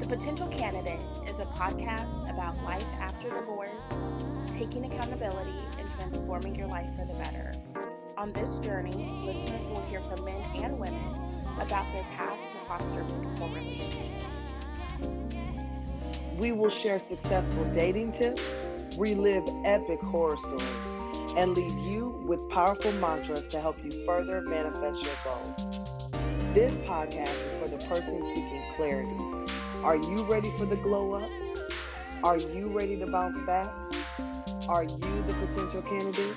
The Potential Candidate is a podcast about life after divorce, taking accountability, and transforming your life for the better. On this journey, listeners will hear from men and women about their path to foster meaningful relationships. We will share successful dating tips, relive epic horror stories, and leave you with powerful mantras to help you further manifest your goals. This podcast is for the person seeking clarity. Are you ready for the glow up? Are you ready to bounce back? Are you the potential candidate?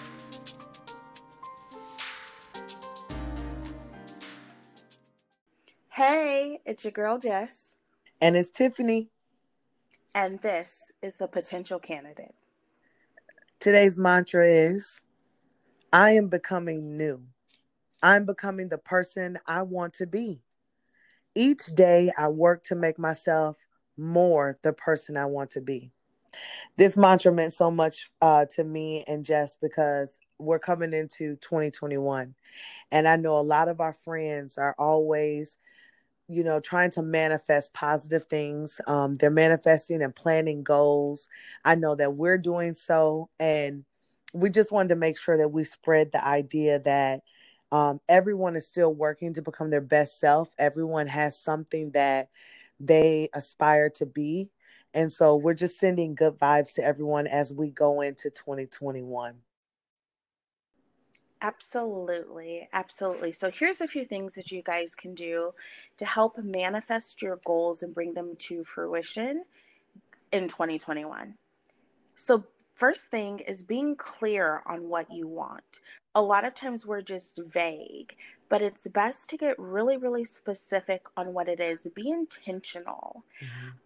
Hey, it's your girl Jess, And it's Tiffany. and this is The Potential Candidate. Today's mantra is I am becoming new. I'm becoming the person I want to be. Each day I work to make myself more the person I want to be. This mantra meant so much uh, to me and Jess because we're coming into 2021. And I know a lot of our friends are always, you know, trying to manifest positive things. Um, they're manifesting and planning goals. I know that we're doing so. And we just wanted to make sure that we spread the idea that um, everyone is still working to become their best self. Everyone has something that they aspire to be. And so we're just sending good vibes to everyone as we go into 2021. Absolutely, absolutely. So, here's a few things that you guys can do to help manifest your goals and bring them to fruition in 2021. So, first thing is being clear on what you want. A lot of times we're just vague, but it's best to get really, really specific on what it is. Be intentional.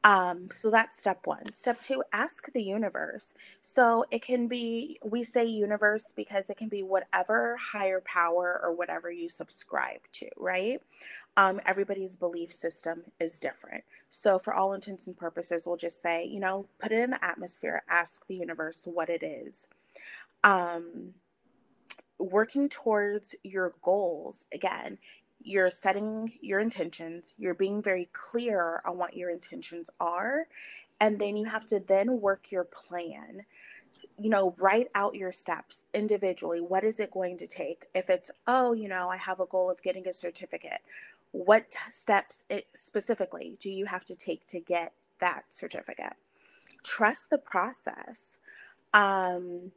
Um, so that's step one. Step two, ask the universe. So it can be, we say universe because it can be whatever higher power or whatever you subscribe to, right? Um, everybody's belief system is different. So, for all intents and purposes, we'll just say, you know, put it in the atmosphere, ask the universe what it is. Um, working towards your goals, again, you're setting your intentions, you're being very clear on what your intentions are, and then you have to then work your plan. You know, write out your steps individually. What is it going to take? If it's, oh, you know, I have a goal of getting a certificate, what t- steps it specifically do you have to take to get that certificate? Trust the process. Um,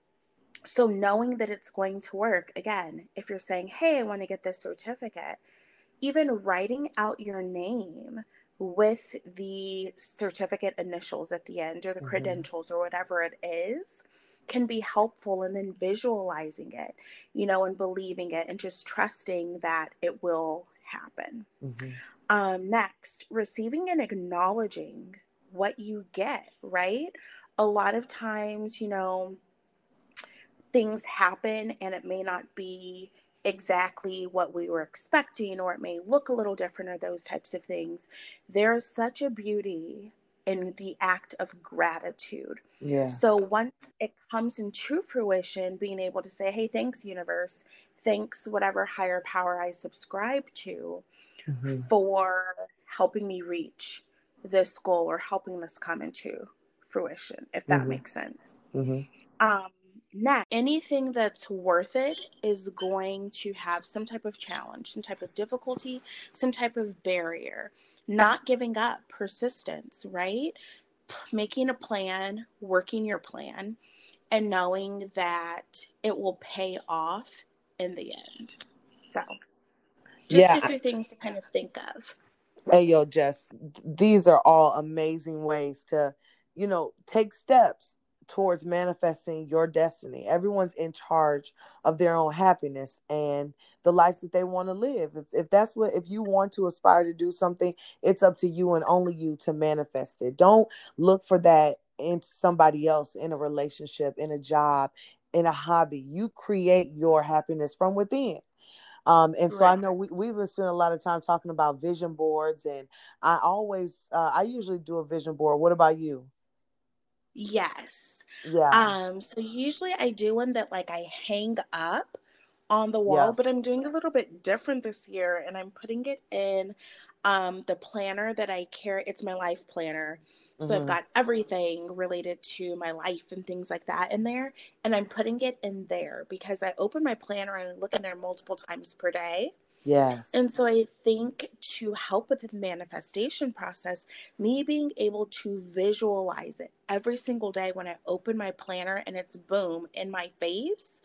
so knowing that it's going to work, again, if you're saying, hey, I want to get this certificate, even writing out your name with the certificate initials at the end or the Mhm. credentials or whatever it is can be helpful and then visualizing it, you know, and believing it and just trusting that it will happen. Mhm. Um, next, receiving and acknowledging what you get, right? A lot of times, you know, things happen and it may not be exactly what we were expecting or it may look a little different or those types of things. There's such a beauty in the act of gratitude. Yes. So once it comes into fruition, being able to say, hey, thanks, universe, thanks, whatever higher power I subscribe to Mhm. for helping me reach this goal or helping this come into fruition, if that Mhm. makes sense. Mhm. Um, next, anything that's worth it is going to have some type of challenge, some type of difficulty, some type of barrier. Not giving up, persistence, right? P- Making a plan, working your plan, and knowing that it will pay off in the end. So, just Yeah. a few things to kind of think of. Hey, yo, Jess, these are all amazing ways to, you know, take steps towards manifesting your destiny. Everyone's in charge of their own happiness and the life that they want to live. If, if that's what, if you want to aspire to do something, it's up to you and only you to manifest it. Don't look for that in somebody else, in a relationship, in a job, in a hobby. You create your happiness from within. Um, and so I know we, we've been spending a lot of time talking about vision boards, and I always, uh, I usually do a vision board. What about you? Yes. Yeah. Um, so usually I do one that like I hang up on the wall, Yeah. but I'm doing a little bit different this year and I'm putting it in Um, the planner that I carry, it's my life planner. So mm-hmm. I've got everything related to my life and things like that in there. And I'm putting it in there because I open my planner and I look in there multiple times per day. Yes. And so I think to help with the manifestation process, me being able to visualize it every single day when I open my planner and it's boom in my face,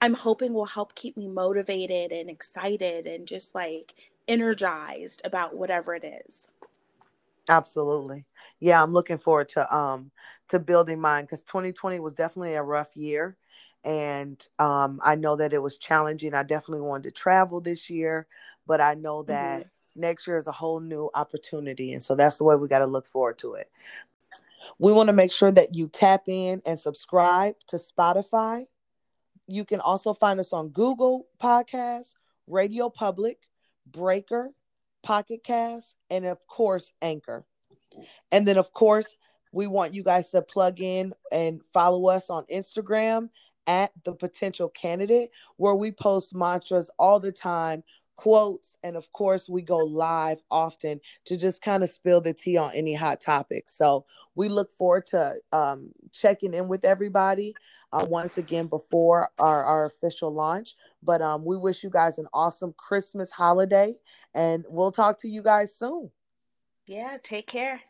I'm hoping will help keep me motivated and excited and just like energized about whatever it is. Absolutely. Yeah, I'm looking forward to um to building mine cuz 2020 was definitely a rough year and um, I know that it was challenging. I definitely wanted to travel this year, but I know that mm-hmm. next year is a whole new opportunity, and so that's the way we got to look forward to it. We want to make sure that you tap in and subscribe to Spotify. You can also find us on Google Podcasts, Radio Public, Breaker, Pocket Cast, and of course, Anchor. And then, of course, we want you guys to plug in and follow us on Instagram at the potential candidate where we post mantras all the time quotes and of course we go live often to just kind of spill the tea on any hot topics. So we look forward to um, checking in with everybody uh, once again before our, our official launch. But um, we wish you guys an awesome christmas holiday and we'll talk to you guys soon. Yeah take care